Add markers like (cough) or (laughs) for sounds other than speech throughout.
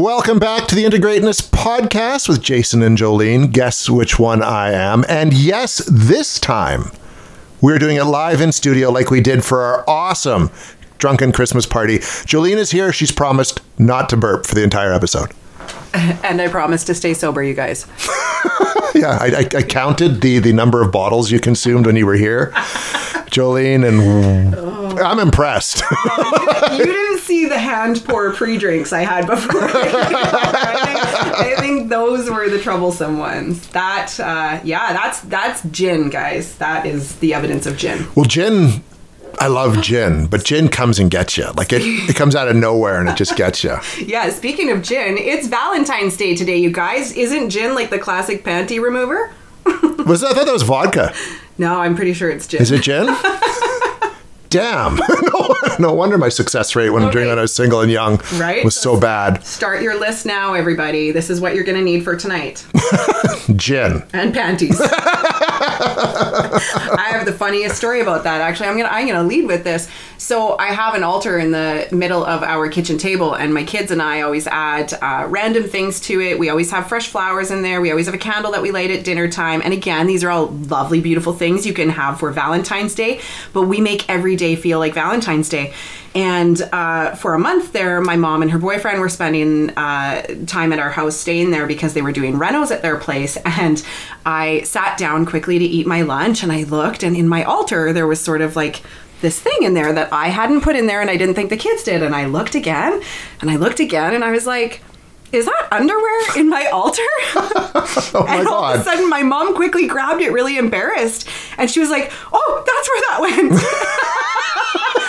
Welcome back to the Integrateness podcast with Jason and Jolene. Guess which one I am. And yes, this time we're doing it live in studio like we did for our awesome drunken Christmas party. Jolene is here. She's promised not to burp for the entire episode. (laughs) And I promise to stay sober, you guys. (laughs) Yeah, I, I, I counted the, the number of bottles you consumed when you were here, (laughs) Jolene, and oh. I'm impressed. you didn't see the hand pour pre drinks I had before. (laughs) I think those were the troublesome ones. That, uh, yeah, that's that's gin, guys. That is the evidence of gin. well, gin, I love gin, but gin comes and gets you. Like it, it comes out of nowhere and it just gets you. (laughs) Yeah, speaking of gin, it's Valentine's Day today, you guys. Isn't gin like the classic panty remover? (laughs) Was that, I thought that was vodka. No, I'm pretty sure it's gin. Is it gin? Damn. (laughs) no, no wonder my success rate when I'm during Okay. when I was single and young Right? was so bad. Start your list now, everybody. This is what you're going to need for tonight. (laughs) Gin. and panties. (laughs) I have the funniest story about that. Actually, I'm gonna I'm gonna lead with this. So I have an altar in the middle of our kitchen table, and my kids and I always add uh, random things to it. We always have fresh flowers in there. We always have a candle that we light at dinner time. And again, these are all lovely, beautiful things you can have for Valentine's Day. But we make every day feel like Valentine's Day. And uh, for a month there, my mom and her boyfriend were spending uh, time at our house staying there because they were doing renos at their place. And I sat down quickly to eat my lunch and I looked, and in my altar, there was sort of like this thing in there that I hadn't put in there and I didn't think the kids did. And I looked again and I looked again and I was like, is that underwear in my altar? (laughs) Oh my and all of a sudden, my mom quickly grabbed it, really embarrassed, and she was like, "Oh, that's where that went." (laughs)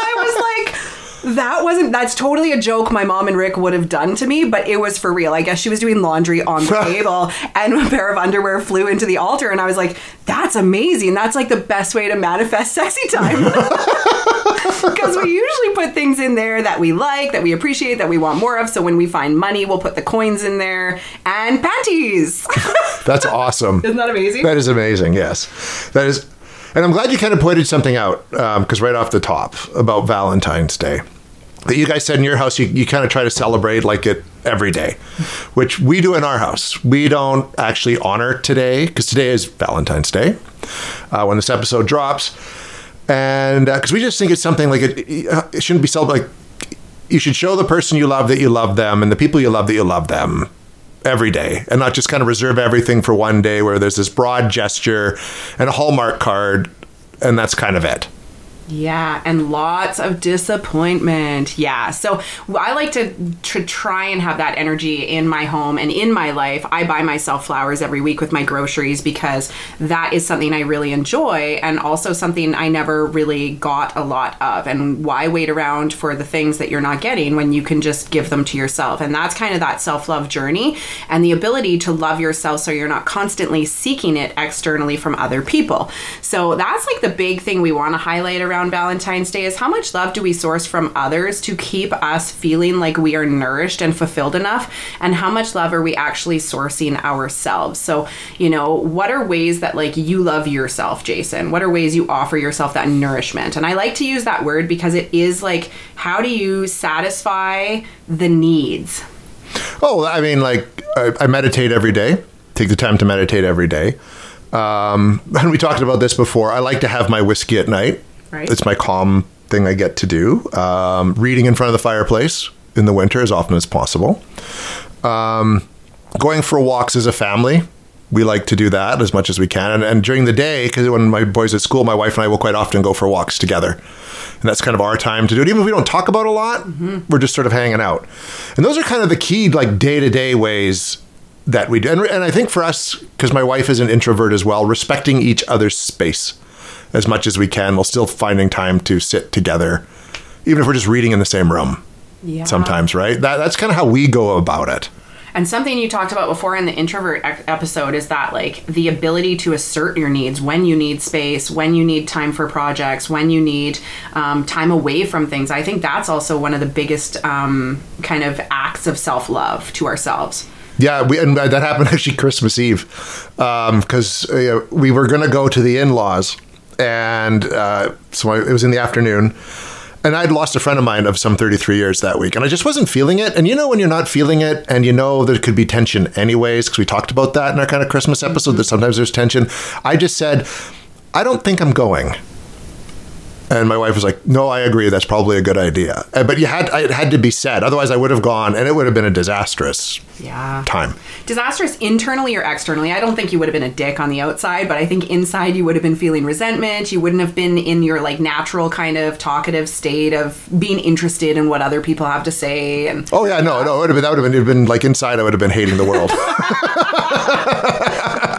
and I was like, "That wasn't. That's totally a joke my mom and Rick would have done to me, but it was for real. I guess she was doing laundry on the (laughs) table, and a pair of underwear flew into the altar, and I was like, "That's amazing. That's like the best way to manifest (laughs) sexy time." (laughs) Because we usually put things in there that we like, that we appreciate, that we want more of. So when we find money, we'll put the coins in there and panties. That's awesome. Isn't that amazing? That is amazing. Yes, that is, and I'm glad you kind of pointed something out because right off the top about Valentine's Day, that you guys said in your house you, you kind of try to celebrate like it every day, which we do in our house. We don't actually honor today because today is Valentine's Day uh, when this episode drops, and because we just think it's something like it, it shouldn't be celebrated. Like, you should show the person you love that you love them and the people you love that you love them every day and not just kind of reserve everything for one day where there's this broad gesture and a hallmark card and that's kind of it Yeah, and lots of disappointment. Yeah, so I like to, to try and have that energy in my home and in my life. I buy myself flowers every week with my groceries because that is something I really enjoy and also something I never really got a lot of. And why wait around for the things that you're not getting when you can just give them to yourself? And that's kind of that self love journey and the ability to love yourself so you're not constantly seeking it externally from other people. So that's like the big thing we want to highlight around Valentine's Day is how much love do we source from others to keep us feeling like we are nourished and fulfilled enough and how much love are we actually sourcing ourselves. So, you know, what are ways that like you love yourself, Jason? What are ways you offer yourself that nourishment? And I like to use that word because it is like how do you satisfy the needs? oh i mean like I, I meditate every day take the time to meditate every day um, (laughs) and we talked about this before i like to have my whiskey at night Right. it's my calm thing i get to do. Um, reading in front of the fireplace in the winter as often as possible. Um, going for walks as a family we like to do that as much as we can. And, and during the day because when my boys at school my wife and i will quite often go for walks together. And that's kind of our time to do it. Even if we don't talk about a lot we're just sort of hanging out. And those are kind of the key like day-to-day ways that we do. And, and i think for us because my wife is an introvert as well respecting each other's space as much as we can while still finding time to sit together even if we're just reading in the same room Yeah. sometimes right that, that's kind of how we go about it And something you talked about before in the introvert episode is that like the ability to assert your needs when you need space, when you need time for projects, when you need um, time away from things. I think that's also one of the biggest um, kind of acts of self love to ourselves. Yeah, we, and that happened (laughs) actually Christmas Eve because uh, we were going to go to the in laws. And uh, so I, it was in the afternoon. And I'd lost a friend of mine of some 33 years that week, and I just wasn't feeling it. And you know, when you're not feeling it, and you know there could be tension anyways, because we talked about that in our kind of Christmas episode, that sometimes there's tension. I just said, I don't think I'm going. And my wife was like, "No, I agree. That's probably a good idea." But you had it had to be said, otherwise I would have gone, and it would have been a disastrous Yeah. time. Disastrous internally or externally. I don't think you would have been a dick on the outside, but I think inside you would have been feeling resentment. You wouldn't have been in your like natural kind of talkative state of being interested in what other people have to say. And Oh yeah, no, no, it would have been that would have been, would have been like inside. I would have been hating the world. (laughs)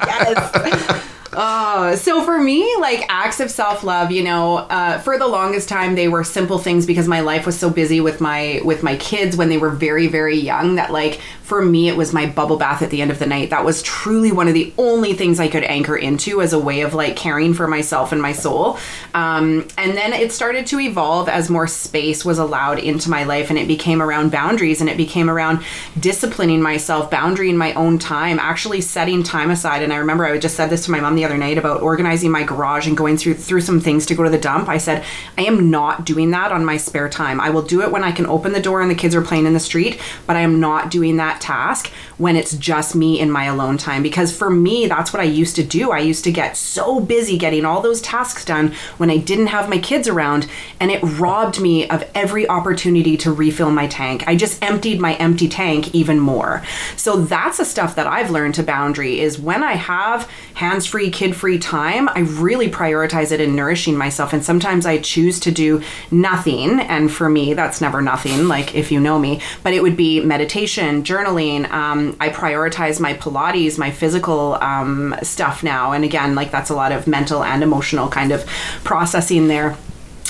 yes. Uh, so for me, like acts of self love, you know, uh, for the longest time they were simple things because my life was so busy with my with my kids when they were very very young that like for me it was my bubble bath at the end of the night. That was truly one of the only things I could anchor into as a way of like caring for myself and my soul. Um, and then it started to evolve as more space was allowed into my life, and it became around boundaries and it became around disciplining myself, boundarying my own time, actually setting time aside. And I remember I just said this to my mom the other night about organizing my garage and going through through some things to go to the dump. I said I am not doing that on my spare time. I will do it when I can open the door and the kids are playing in the street, but I am not doing that task when it's just me in my alone time because for me that's what I used to do. I used to get so busy getting all those tasks done when I didn't have my kids around and it robbed me of every opportunity to refill my tank. I just emptied my empty tank even more. So that's the stuff that I've learned to boundary is when I have hands-free, kid-free time, I really prioritize it in nourishing myself and sometimes I choose to do nothing and for me that's never nothing like if you know me, but it would be meditation, journaling, um, I prioritize my Pilates, my physical um, stuff now. And again, like that's a lot of mental and emotional kind of processing there.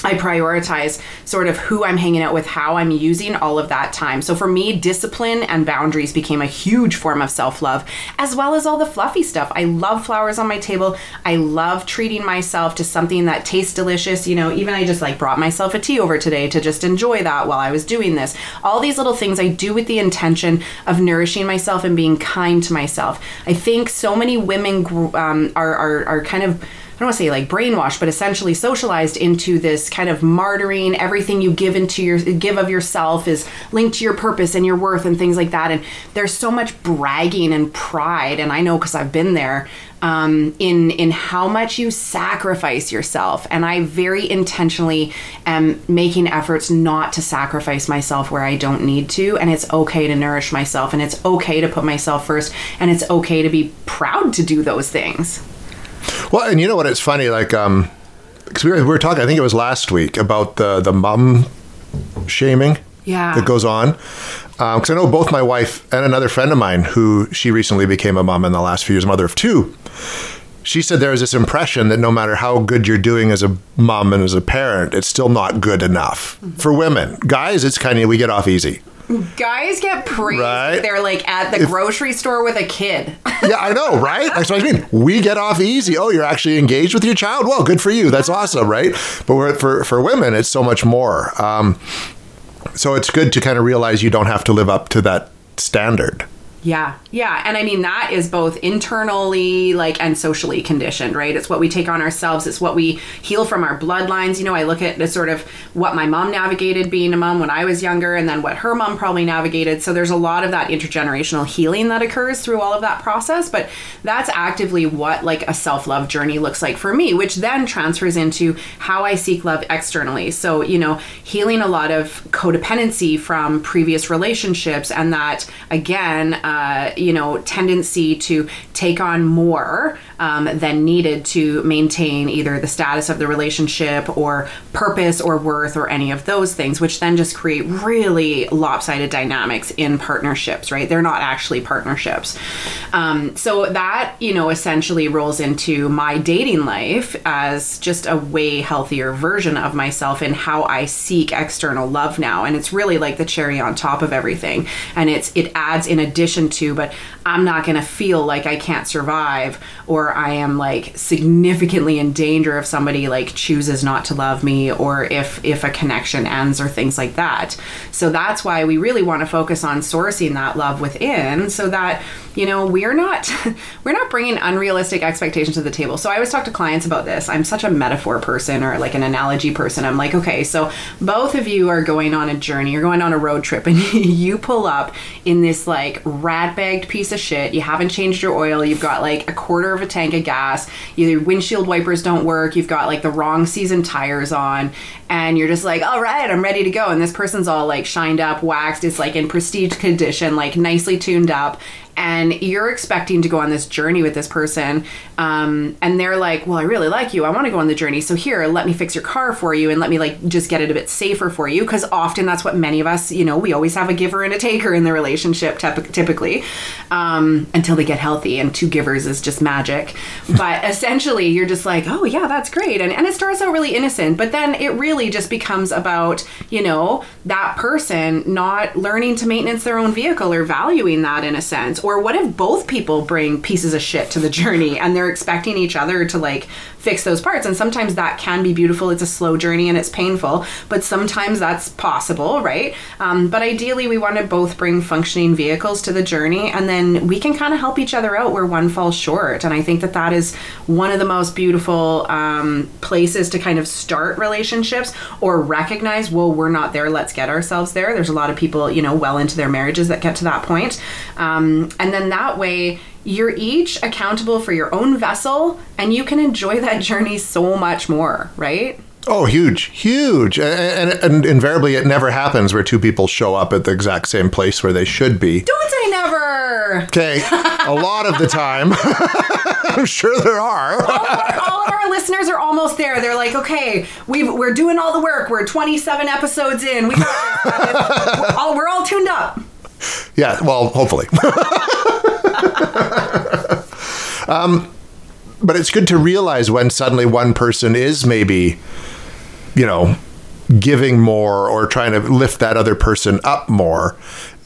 I prioritize sort of who I'm hanging out with, how I'm using all of that time. So for me, discipline and boundaries became a huge form of self love, as well as all the fluffy stuff. I love flowers on my table. I love treating myself to something that tastes delicious. You know, even I just like brought myself a tea over today to just enjoy that while I was doing this. All these little things I do with the intention of nourishing myself and being kind to myself. I think so many women um, are, are, are kind of don't want to say like brainwashed, but essentially socialized into this kind of martyring. Everything you give into your give of yourself is linked to your purpose and your worth and things like that. And there's so much bragging and pride, and I know because I've been there. Um, in in how much you sacrifice yourself, and I very intentionally am making efforts not to sacrifice myself where I don't need to, and it's okay to nourish myself, and it's okay to put myself first, and it's okay to be proud to do those things. Well, and you know what? It's funny, like, um, because we were, we were talking, I think it was last week about the the mum shaming Yeah. that goes on. Because I know both my wife and another friend of mine who she recently became a mom in the last few years, mother of two. She said there is this impression that no matter how good you're doing as a mom and as a parent, it's still not good enough for women. Guys, it's kind of we get off easy. Guys get praised. Right. if They're like at the grocery store with a kid. (laughs) yeah, I know, right? That's what I mean. We get off easy. Oh, you're actually engaged with your child. Well, good for you. That's awesome, right? But for for women, it's so much more. Um, so it's good to kind of realize you don't have to live up to that standard. Yeah, yeah, and I mean that is both internally like and socially conditioned, right? It's what we take on ourselves. It's what we heal from our bloodlines. You know, I look at the sort of what my mom navigated being a mom when I was younger, and then what her mom probably navigated. So there's a lot of that intergenerational healing that occurs through all of that process. But that's actively what like a self love journey looks like for me, which then transfers into how I seek love externally. So you know, healing a lot of codependency from previous relationships, and that again. Uh, you know, tendency to take on more um, than needed to maintain either the status of the relationship or purpose or worth or any of those things, which then just create really lopsided dynamics in partnerships, right? They're not actually partnerships. Um, so that, you know, essentially rolls into my dating life as just a way healthier version of myself and how I seek external love now. And it's really like the cherry on top of everything. And it's, it adds in addition attention to, but I'm not going to feel like I can't survive or I am like significantly in danger if somebody like chooses not to love me or if if a connection ends or things like that. So that's why we really want to focus on sourcing that love within so that you know we're not (laughs) we're not bringing unrealistic expectations to the table. So i always talk to clients about this. I'm such a metaphor person or like an analogy person. I'm like okay so both of you are going on a journey. You're going on a road trip and (laughs) you pull up in this like rat bagged piece of shit. You haven't changed your oil. You've got like a quarter of a tank of gas. Your windshield wipers don't work. You've got like the wrong season tires on. And you're just like all right i'm ready to go. And this person's all like shined up waxed. It's like in prestige condition like nicely tuned up and you're expecting to go on this journey with this person um, and they're like well i really like you. I want to go on the journey. So here let me fix your car for you and let me like just get it a bit safer for you. Because often that's what many of us you know we always have a giver and a taker in the relationship typically um, until they get healthy and two givers is just magic. But (laughs) essentially you're just like oh yeah that's great. And, and it starts out really innocent but then it really just becomes about you know that person not learning to maintenance their own vehicle or valuing that in a sense or what if both people bring pieces of shit to the journey and they're expecting each other to like fix those parts? And sometimes that can be beautiful. It's a slow journey and it's painful, but sometimes that's possible, right? Um, but ideally, we want to both bring functioning vehicles to the journey and then we can kind of help each other out where one falls short. And I think that that is one of the most beautiful um, places to kind of start relationships or recognize, well, we're not there, let's get ourselves there. There's a lot of people, you know, well into their marriages that get to that point. Um, and then that way, you're each accountable for your own vessel and you can enjoy that journey so much more, right? Oh, huge, huge. And, and, and, invariably, it never happens where two people show up at the exact same place where they should be. Don't say never. Okay, a lot of the time. (laughs) I'm sure there are. all, of our, all, of our, listeners are almost there. They're like, okay, we are doing all the work. We're 27 episodes in. We got (laughs) we're, all, we're all tuned up. Yeah, well, hopefully. (laughs) (laughs) um, but it's good to realize when suddenly one person is maybe, you know, giving more or trying to lift that other person up more.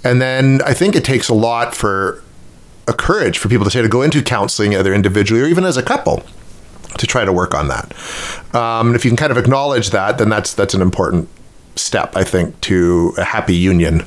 And then I think it takes a lot for a courage for people to say to go into counseling either individually or even as a couple to try to work on that. Um, and if you can kind of acknowledge that, then that's that's an important step, I think, to a happy union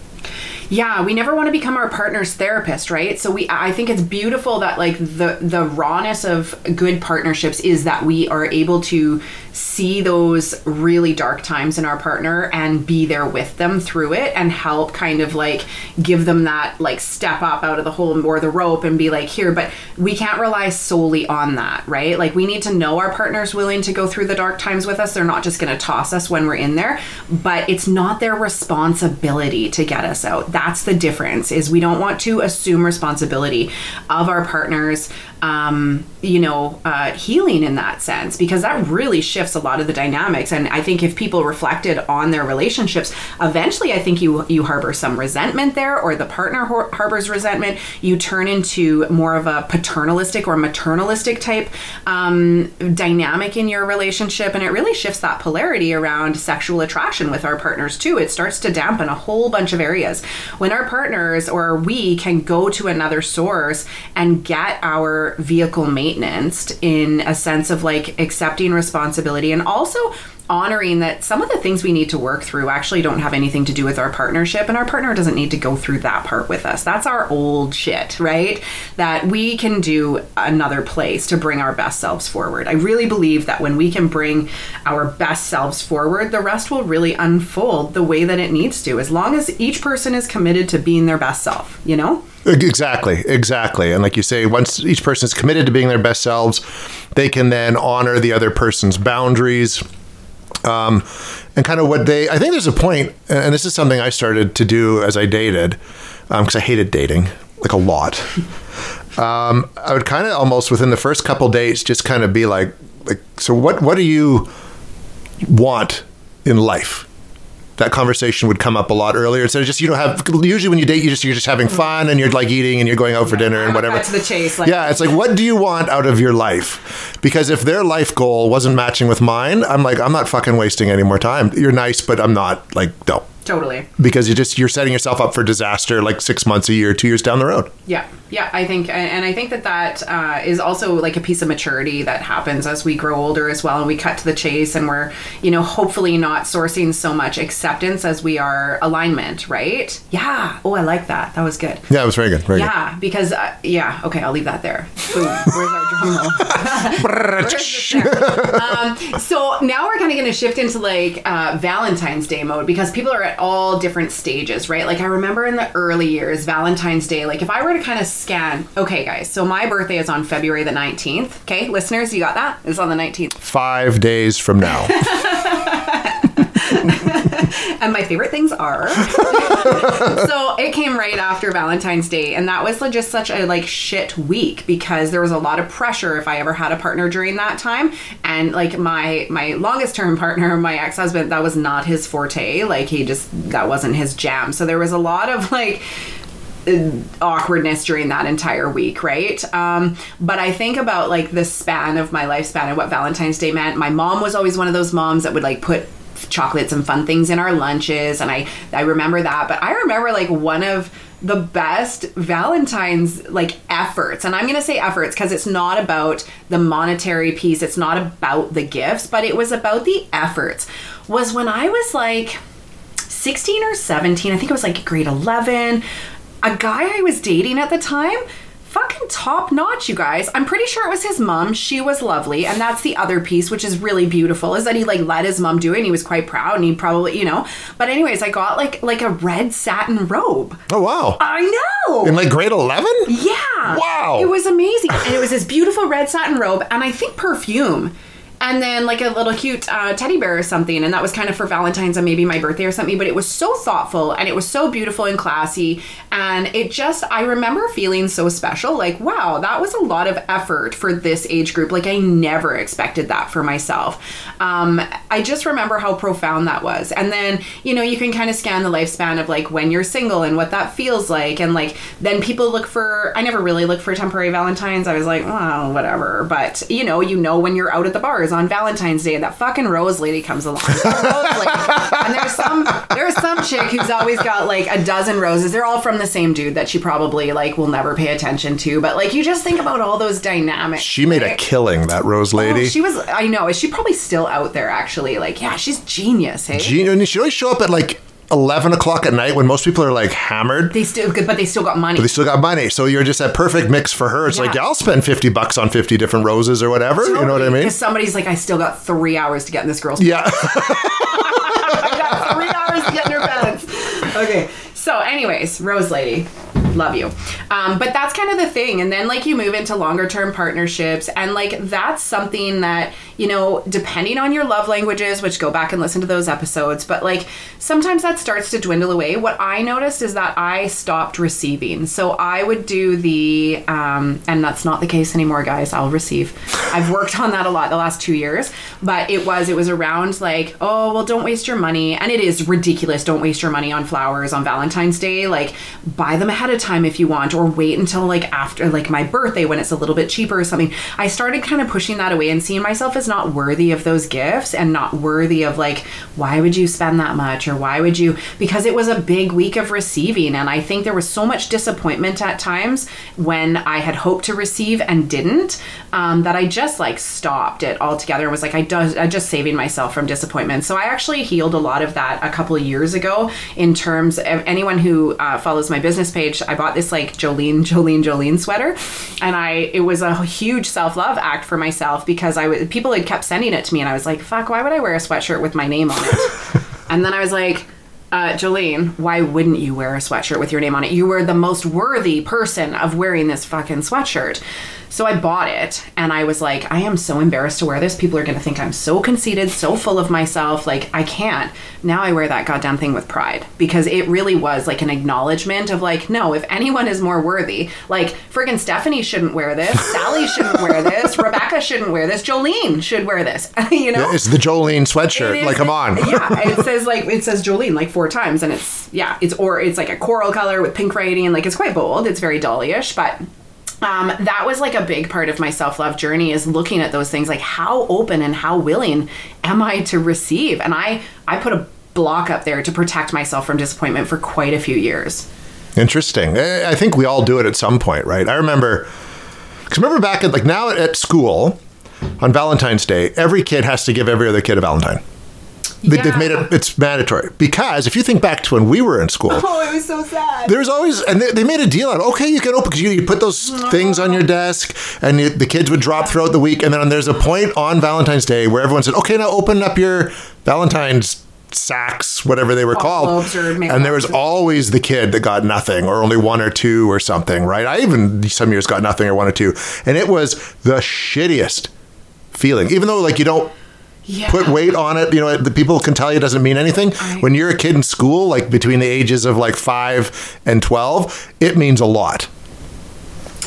yeah we never want to become our partner's therapist right? So we i think it's beautiful that like the the rawness of good partnerships is that we are able to see those really dark times in our partner and be there with them through it and help kind of like give them that like step up out of the hole or the rope and be like here but we can't rely solely on that right? Like we need to know our partner's willing to go through the dark times with us. They're not just going to toss us when we're in there but it's not their responsibility to get us out that's the difference is we don't want to assume responsibility of our partners um, you know uh, healing in that sense because that really shifts a lot of the dynamics. And i think if people reflected on their relationships eventually i think you you harbor some resentment there or the partner har- harbors resentment. You turn into more of a paternalistic or maternalistic type um, dynamic in your relationship. And it really shifts that polarity around sexual attraction with our partners too. It starts to dampen a whole bunch of areas. When our partners or we can go to another source and get our vehicle maintenance in a sense of like accepting responsibility and also honoring that some of the things we need to work through actually don't have anything to do with our partnership and our partner doesn't need to go through that part with us. That's our old shit, right? That we can do another place to bring our best selves forward. I really believe that when we can bring our best selves forward, the rest will really unfold the way that it needs to as long as each person is committed to being their best self, you know? Exactly, exactly. And like you say, once each person is committed to being their best selves, they can then honor the other person's boundaries um, and kind of what they, I think there's a point, and this is something I started to do as I dated, because um, I hated dating like a lot. Um, I would kind of almost within the first couple dates just kind of be like, like, so what, what do you want in life? That conversation would come up a lot earlier. Of just you don't have usually when you date you just you're just having fun and you're like eating and you're going out for dinner and whatever. to the chase. Like, yeah, it's like what do you want out of your life? Because if their life goal wasn't matching with mine, I'm like I'm not fucking wasting any more time. You're nice, but I'm not like no. Totally. because you just you're setting yourself up for disaster like six months, a year, two years down the road. Yeah, yeah, I think, and I think that that uh, is also like a piece of maturity that happens as we grow older as well, and we cut to the chase, and we're, you know, hopefully not sourcing so much acceptance as we are alignment, right? Yeah. Oh, I like that. That was good. Yeah, it was very good. Very Yeah, because uh, yeah, okay, I'll leave that there. Boom. Where's our drum (laughs) roll? Where's the um, so now we're kind of going to shift into like uh, Valentine's Day mode because people are at all different stages, right? Like I remember in the early years, Valentine's Day. Like if I were to kind of scan, okay, guys, so my birthday is on February the nineteenth. Okay, listeners, you got that? It's on the nineteenth. Five days from now. (laughs) (laughs) and my favorite things are. (laughs) so it came right after Valentine's Day, and that was just such a like shit week because there was a lot of pressure if I ever had a partner during that time, and like my my longest term partner, my ex husband, that was not his forte. Like he just that wasn't his jam. So there was a lot of like awkwardness during that entire week, right? Um, but I think about like the span of my lifespan and what Valentine's Day meant. My mom was always one of those moms that would like put chocolates and fun things in our lunches, and I I remember that. But I remember like one of the best Valentine's like efforts, and I'm gonna say efforts because it's not about the monetary piece, it's not about the gifts, but it was about the efforts. Was when I was like 16 or 17, I think it was like grade 11. A guy I was dating at the time, fucking top notch, you guys. I'm pretty sure it was his mom. She was lovely. And that's the other piece, which is really beautiful, is that he like let his mom do it and he was quite proud and he probably, you know. But anyways, I got like like a red satin robe. oh wow. I know. In like grade eleven? Yeah. Wow. It was amazing. And it was this beautiful red satin robe and I think perfume. And then like a little cute uh, teddy bear or something. And that was kind of for Valentine's and maybe my birthday or something. But it was so thoughtful and it was so beautiful and classy. And it just, I remember feeling so special. Like, wow, that was a lot of effort for this age group. Like, I never expected that for myself. Um, I just remember how profound that was. And then, you know, you can kind of scan the lifespan of like when you're single and what that feels like. And like, then people look for, I never really looked for temporary Valentines. I was like, well, whatever. But, you know, you know, when you're out at the bars on Valentine's Day, and that fucking rose lady comes along. Rose lady. (laughs) and there's some, there's some chick who's always got like a dozen roses. They're all from the same dude that she probably like will never pay attention to. But like, you just think about all those dynamics. She made a killing, that Rose oh, lady. Oh, she was. I know. Is she probably still out there? Actually, like, yeah, she's genius. Hey, and she always show up at like eleven o'clock at night when most people are like hammered. they still, but they still got money. They still got money, so you're just that perfect mix for her. It's like Yeah. yeah, I'll spend fifty bucks on fifty different roses or whatever. You know what I mean? Because somebody's like, I still got three hours to get in this girl's. Yeah, (laughs) (laughs) I got three hours to get in her pants. Okay. So, anyways, Rose Lady, love you. Um, but that's kind of the thing. And then, like, you move into longer term partnerships. And, like, that's something that, you know, depending on your love languages, which go back and listen to those episodes, but, like, sometimes that starts to dwindle away. What I noticed is that I stopped receiving. So, I would do the, um, and that's not the case anymore, guys. I'll receive. I've worked on that a lot the last two years. But it was, it was around, like, oh, well, don't waste your money. And it is ridiculous. Don't waste your money on flowers on Valentine's Day. Like, buy them ahead of time if you want, or wait until like after like my birthday when it's a little bit cheaper or something. I started kind of pushing that away and seeing myself as not worthy of those gifts and not worthy of like, why would you spend that much or why would you? Because it was a big week of receiving. And I think there was so much disappointment at times when I had hoped to receive and didn't um, that I just like stopped it altogether and was like, I, I just saving myself from disappointment. So I actually healed a lot of that a couple of years ago in terms of anyone who uh, follows my business page. I bought this like Jolene, Jolene, Jolene sweater, and I it was a huge self love act for myself because I was people had kept sending it to me, and I was like, fuck, why would I wear a sweatshirt with my name on it? (laughs) and then I was like. Uh, Jolene, why wouldn't you wear a sweatshirt with your name on it? You were the most worthy person of wearing this fucking sweatshirt. So I bought it and I was like, I am so embarrassed to wear this. People are going to think I'm so conceited, so full of myself. Like, I can't. Now I wear that goddamn thing with pride because it really was like an acknowledgement of like, no, if anyone is more worthy, like friggin' Stephanie shouldn't wear this, (laughs) Sally shouldn't wear this, Rebecca shouldn't wear this, Jolene should wear this. (laughs) you know? it's the Jolene sweatshirt. is- Like, come on. yeah, it says like it says Jolene like four times, and it's yeah, it's or it's like a coral color with pink writing. and Like it's quite bold. It's very dollyish, but. Um, that was like a big part of my self love journey is looking at those things like how open and how willing am I to receive? And I I put a block up there to protect myself from disappointment for quite a few years. Interesting. I think we all do it at some point, right? I remember, because remember back at like now at school on Valentine's Day, every kid has to give every other kid a Valentine. They, They've made it it's mandatory because if you think back to when we were in school, (laughs) Oh, it was so sad. there's always and they, they made a deal out. Okay, you can open because you, you put those things on your desk, and you, the kids would drop throughout the week, and then there's a point on Valentine's Day where everyone said, "Okay, now open up your Valentine's." sacks whatever they were called and there was always the kid that got nothing or only one or two or something right i even some years got nothing or one or two and it was the shittiest feeling even though like you don't Yeah. put weight on it. You know, the people can tell you it doesn't mean anything. I- when you're a kid in school, like between the ages of like five and 12, it means a lot.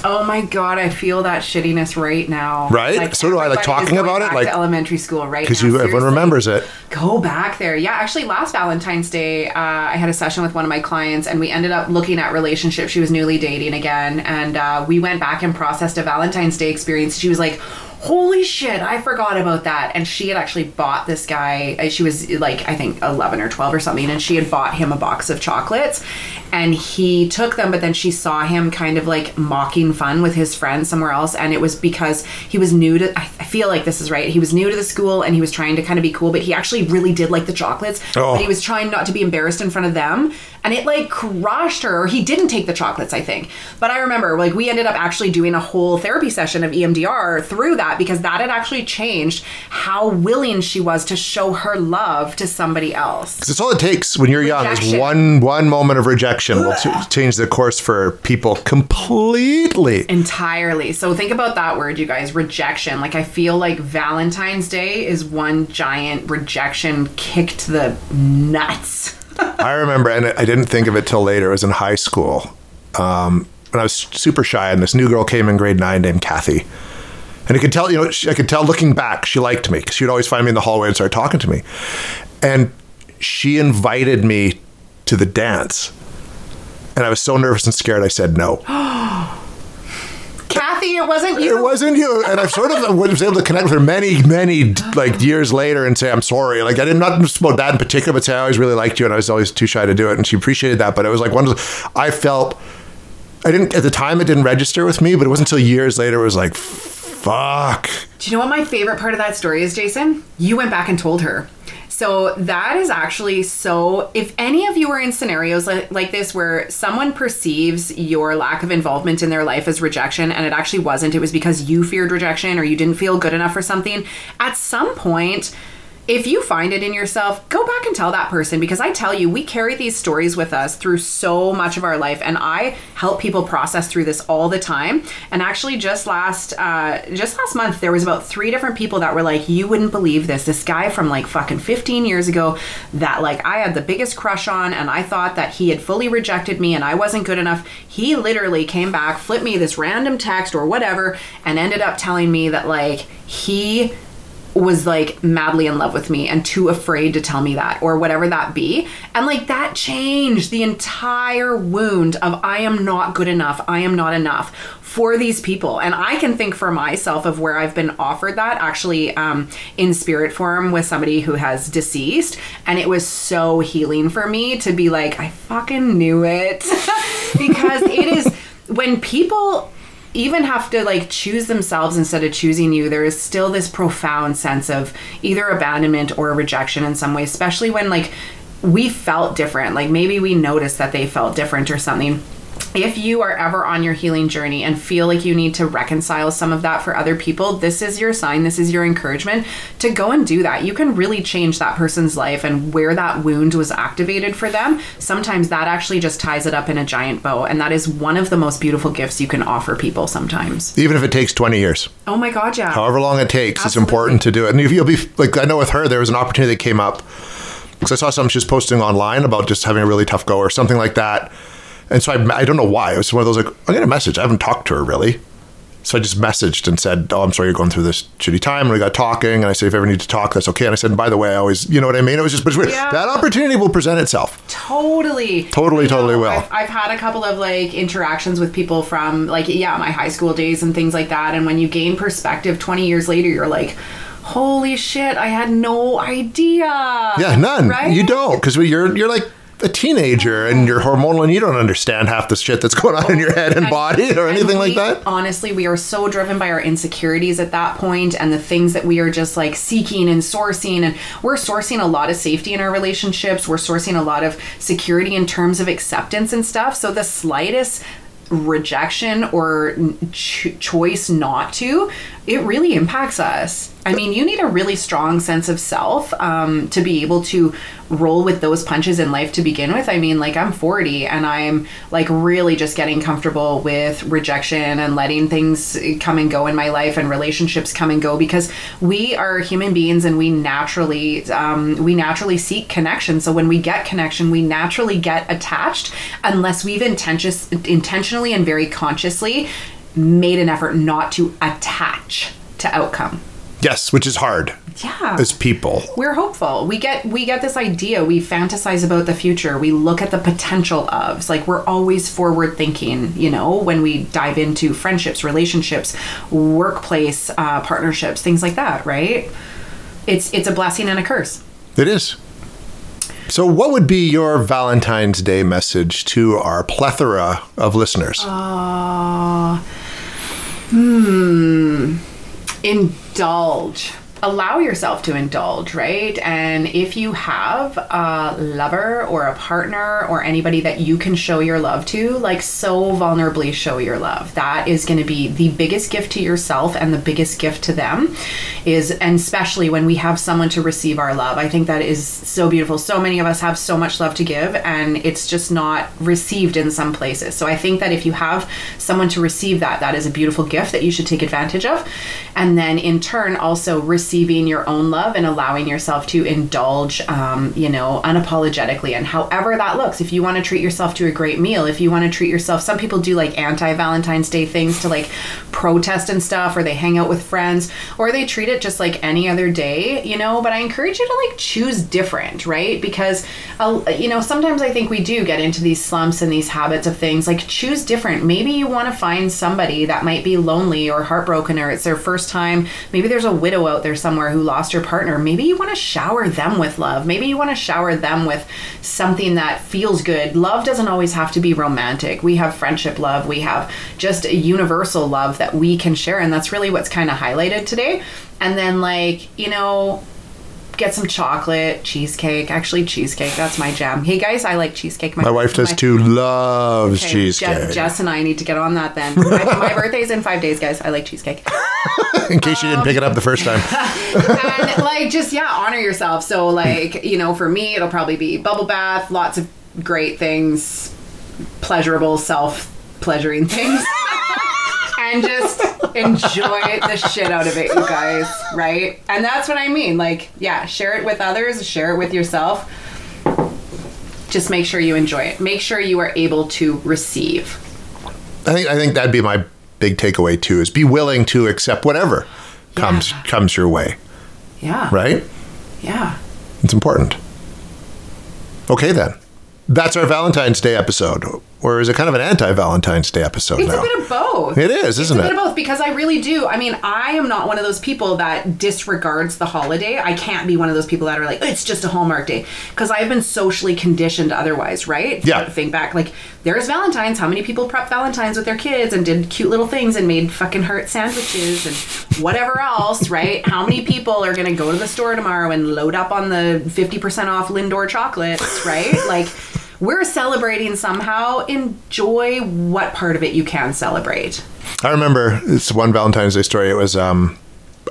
Oh my god, I feel that shittiness right now. Right? So do I, like, talking about it, like- elementary school right Because you everyone remembers it. Go back there. Yeah, actually, last Valentine's Day, uh, I had a session with one of my clients, and we ended up looking at relationships. She was newly dating again, and uh, we went back and processed a Valentine's Day experience. She was like, "Holy shit, I forgot about that!" And she had actually bought this guy. uh, She was like, I think, eleven or twelve or something, and she had bought him a box of chocolates, and he took them. But then she saw him kind of like mocking fun with his friends somewhere else, and it was because he was new to. I I feel like this is right. He was new to the school, and he was trying to kind of be cool, but he actually really did like the chocolates. Oh. But he was trying not to be embarrassed in front of them, and it like crushed her. Or he didn't take the chocolates, I think. But I remember like we ended up actually doing a whole therapy session of EMDR through that because that had actually changed how willing she was to show her love to somebody else. 'Cause it's all it takes when you're young is one one moment of rejection will t- change the course for people completely. Entirely. So think about that word, you guys rejection. Like, I feel like Valentine's Day is one giant rejection kick to the nuts. (laughs) I remember, and I didn't think of it till later. It was in high school, um, and I was super shy. And this new girl came in grade nine named Kathy, and I could tell, you know, she, I could tell looking back, she liked me because she'd always find me in the hallway and start talking to me, and she invited me to the dance, and I was so nervous and scared. I said no. (gasps) Kathy, it wasn't you. It wasn't you, and I've sort of (laughs) was able to connect with her many, many like years later and say I'm sorry. Like I did not just about that in particular, but say I always really liked you, and I was always too shy to do it, and she appreciated that. But it was like one of those, I felt I didn't at the time it didn't register with me, but it wasn't until years later it was like fuck. Do you know what my favorite part of that story is, Jason? You went back and told her. So that is actually so. If any of you are in scenarios like, like this where someone perceives your lack of involvement in their life as rejection and it actually wasn't, it was because you feared rejection or you didn't feel good enough for something, at some point, if you find it in yourself, go back and tell that person because I tell you, we carry these stories with us through so much of our life, and I help people process through this all the time. And actually, just last uh, just last month, there was about three different people that were like, "You wouldn't believe this." This guy from like fucking 15 years ago that like I had the biggest crush on, and I thought that he had fully rejected me, and I wasn't good enough. He literally came back, flipped me this random text or whatever, and ended up telling me that like he was like madly in love with me and too afraid to tell me that or whatever that be. And like that changed the entire wound of I am not good enough, I am not enough for these people. And I can think for myself of where I've been offered that actually um, in spirit form with somebody who has deceased. And it was so healing for me to be like, I fucking knew it. (laughs) because it is when people even have to like choose themselves instead of choosing you there is still this profound sense of either abandonment or rejection in some way especially when like we felt different. Like maybe we noticed that they felt different or something if you are ever on your healing journey and feel like you need to reconcile some of that for other people, this is your sign, this is your encouragement to go and do that. You can really change that person's life and where that wound was activated for them. Sometimes that actually just ties it up in a giant bow. And that is one of the most beautiful gifts you can offer people sometimes. Even if it takes 20 years. Oh my God, yeah. however long it takes, it's important to do it. And if you'll be like, I know with her, there was an opportunity that came up because I saw something she was posting online about just having a really tough go or something like that. And so I, I don't know why. It was one of those like, I get a message. I haven't talked to her really. So I just messaged and said, "Oh, I'm sorry you're going through this shitty time." And we got talking, and I said, "If you ever need to talk, that's okay." And I said, "By the way, I always, you know what I mean." It was just, but Yeah. that opportunity will present itself. Totally. Totally, know. totally will. I've, I've had a couple of like interactions with people from like, yeah, my high school days and things like that. And when you gain perspective 20 years later, you're like, Holy shit, I had no idea. Yeah, none. Right? You don't because you're you're like a teenager and you're hormonal and you don't understand half the shit that's going on in your head and, body or anything like that. Honestly, we are so driven by our insecurities at that point and the things that we are just like seeking and sourcing. And we're sourcing a lot of safety in our relationships. We're sourcing a lot of security in terms of acceptance and stuff. So the slightest rejection or ch- choice not to, it really impacts us. I mean, you need a really strong sense of self um, to be able to roll with those punches in life to begin with. I mean, like, I'm 40 and I'm like really just getting comfortable with rejection and letting things come and go in my life and relationships come and go because we are human beings and we naturally um, we naturally seek connection. So when we get connection, we naturally get attached unless we've intention- intentionally and very consciously made an effort not to attach to outcome. Yes, which is hard Yeah. as people. we're hopeful. We get we get this idea. We fantasize about the future. We look at the potential of. It's like we're always forward thinking. You know, when we dive into friendships, relationships, workplace uh, partnerships, things like that. Right? It's it's a blessing and a curse. It is. So, what would be your Valentine's Day message to our plethora of listeners? Uh, hmm. Indulge. Allow yourself to indulge, right? And if you have a lover or a partner or anybody that you can show your love to, like so vulnerably show your love. That is going to be the biggest gift to yourself and the biggest gift to them is and especially when we have someone to receive our love. I think that is so beautiful. So many of us have so much love to give and it's just not received in some places. So I think that if you have someone to receive that, that is a beautiful gift that you should take advantage of. And then in turn, also receiving your own love and allowing yourself to indulge, um, you know, unapologetically and however that looks. If you want to treat yourself to a great meal, if you want to treat yourself, some people do like anti Valentine's Day things to like protest and stuff, or they hang out with friends, or they treat it just like any other day, you know. But I encourage you to like choose different, right? Because, uh, you know, sometimes I think we do get into these slumps and these habits of things. Like, choose different. Maybe you want to find somebody that might be lonely or heartbroken, or it's their first time. Maybe there's a widow out there somewhere who lost her partner. Maybe you want to shower them with love. Maybe you want to shower them with something that feels good. Love doesn't always have to be romantic. We have friendship love, we have just a universal love that we can share, and that's really what's kind of highlighted today. And then, like, you know, get some chocolate, cheesecake. Actually, cheesecake, that's my jam. Hey guys, I like cheesecake. My wife does too, loves Okay, cheesecake. Jess, Jess and I need to get on that then. (laughs) my, my birthday's in five days, guys. I like cheesecake. (laughs) In case you didn't pick it up the first time. (laughs) and like just yeah honor yourself so like you know for me it'll probably be bubble bath lots of great things pleasurable self pleasuring things and just enjoy the shit out of it you guys right and that's what i mean like yeah share it with others share it with yourself just make sure you enjoy it make sure you are able to receive I think I think that'd be my big takeaway too is be willing to accept whatever comes Yeah. comes your way, yeah right? yeah It's important. Okay then. That's our Valentine's Day episode. Or is it kind of an anti-Valentine's Day episode It's now? a bit of both. It is, isn't it's a it? bit of both because I really do. I mean, I am not one of those people that disregards the holiday. I can't be one of those people that are like, it's just a Hallmark day because I've been socially conditioned otherwise, right? Yeah. Think back, like there's Valentine's. How many people prep Valentine's with their kids and did cute little things and made fucking heart sandwiches and whatever else, right? How many people are gonna go to the store tomorrow and load up on the fifty percent off Lindor chocolates, right? Like. We're celebrating somehow. Enjoy what part of it you can celebrate. I remember it's one Valentine's Day story. It was um,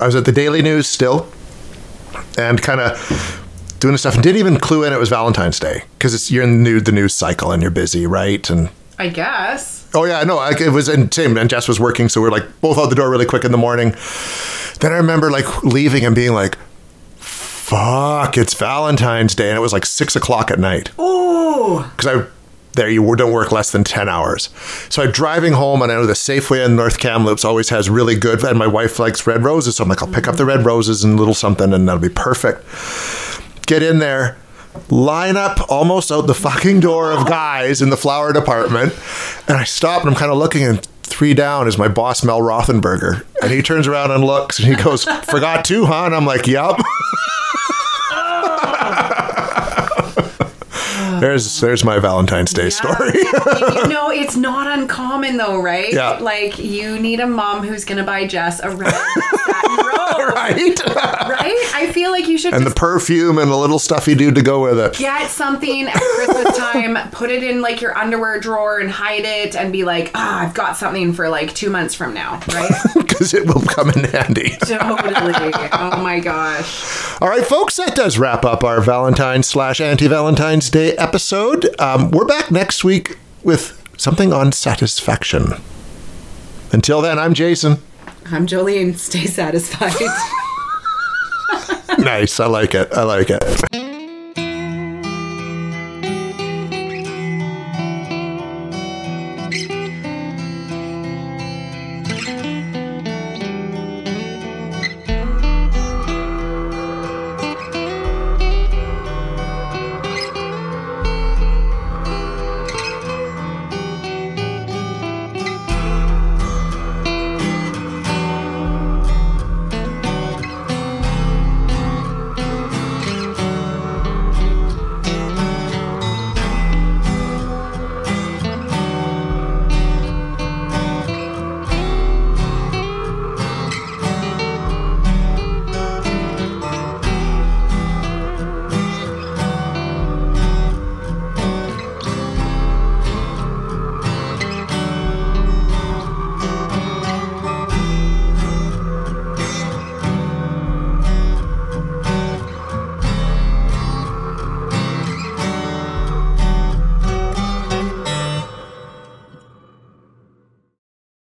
I was at the Daily News still, and kind of doing stuff, and didn't even clue in it was Valentine's Day because it's you're in the news, the news cycle and you're busy, right? And I guess. oh yeah, no, like, it was and same. And Jess was working, so we are like both out the door really quick in the morning. Then I remember like leaving and being like, "Fuck, it's Valentine's Day," and it was like six o'clock at night Oh, because I there you don't work less than 10 hours. So I'm driving home and I know the Safeway in North Kamloops always has really good and my wife likes red roses so I'm like I'll pick up the red roses and a little something and that'll be perfect. Get in there line up almost out the fucking door of guys in the flower department and I stop and I'm kind of looking and three down is my boss Mel Rothenberger, and he turns around and looks, and he goes, "Forgot too, huh?" And I'm like, "Yep." (laughs) there's there's my Valentine's Day story. (laughs) you (laughs) know, it's not uncommon though, right? Yeah. Like you need a mom who's gonna buy Jess a red (laughs) (laughs) right? right? I feel like you should and the perfume and the little stuff you do to go with it. get something at Christmas time, put it in like your underwear drawer and hide it, and be like, ah, I've got something for like two months from now, right? (laughs) Because it will come in handy. (laughs) totally. Oh my gosh. All right, folks, that does wrap up our Valentine's slash anti Valentine's Day episode. Um, we're back next week with something on satisfaction. Until then, I'm Jason. I'm Jolene. (laughs) Stay satisfied. nice. I like it. I like it.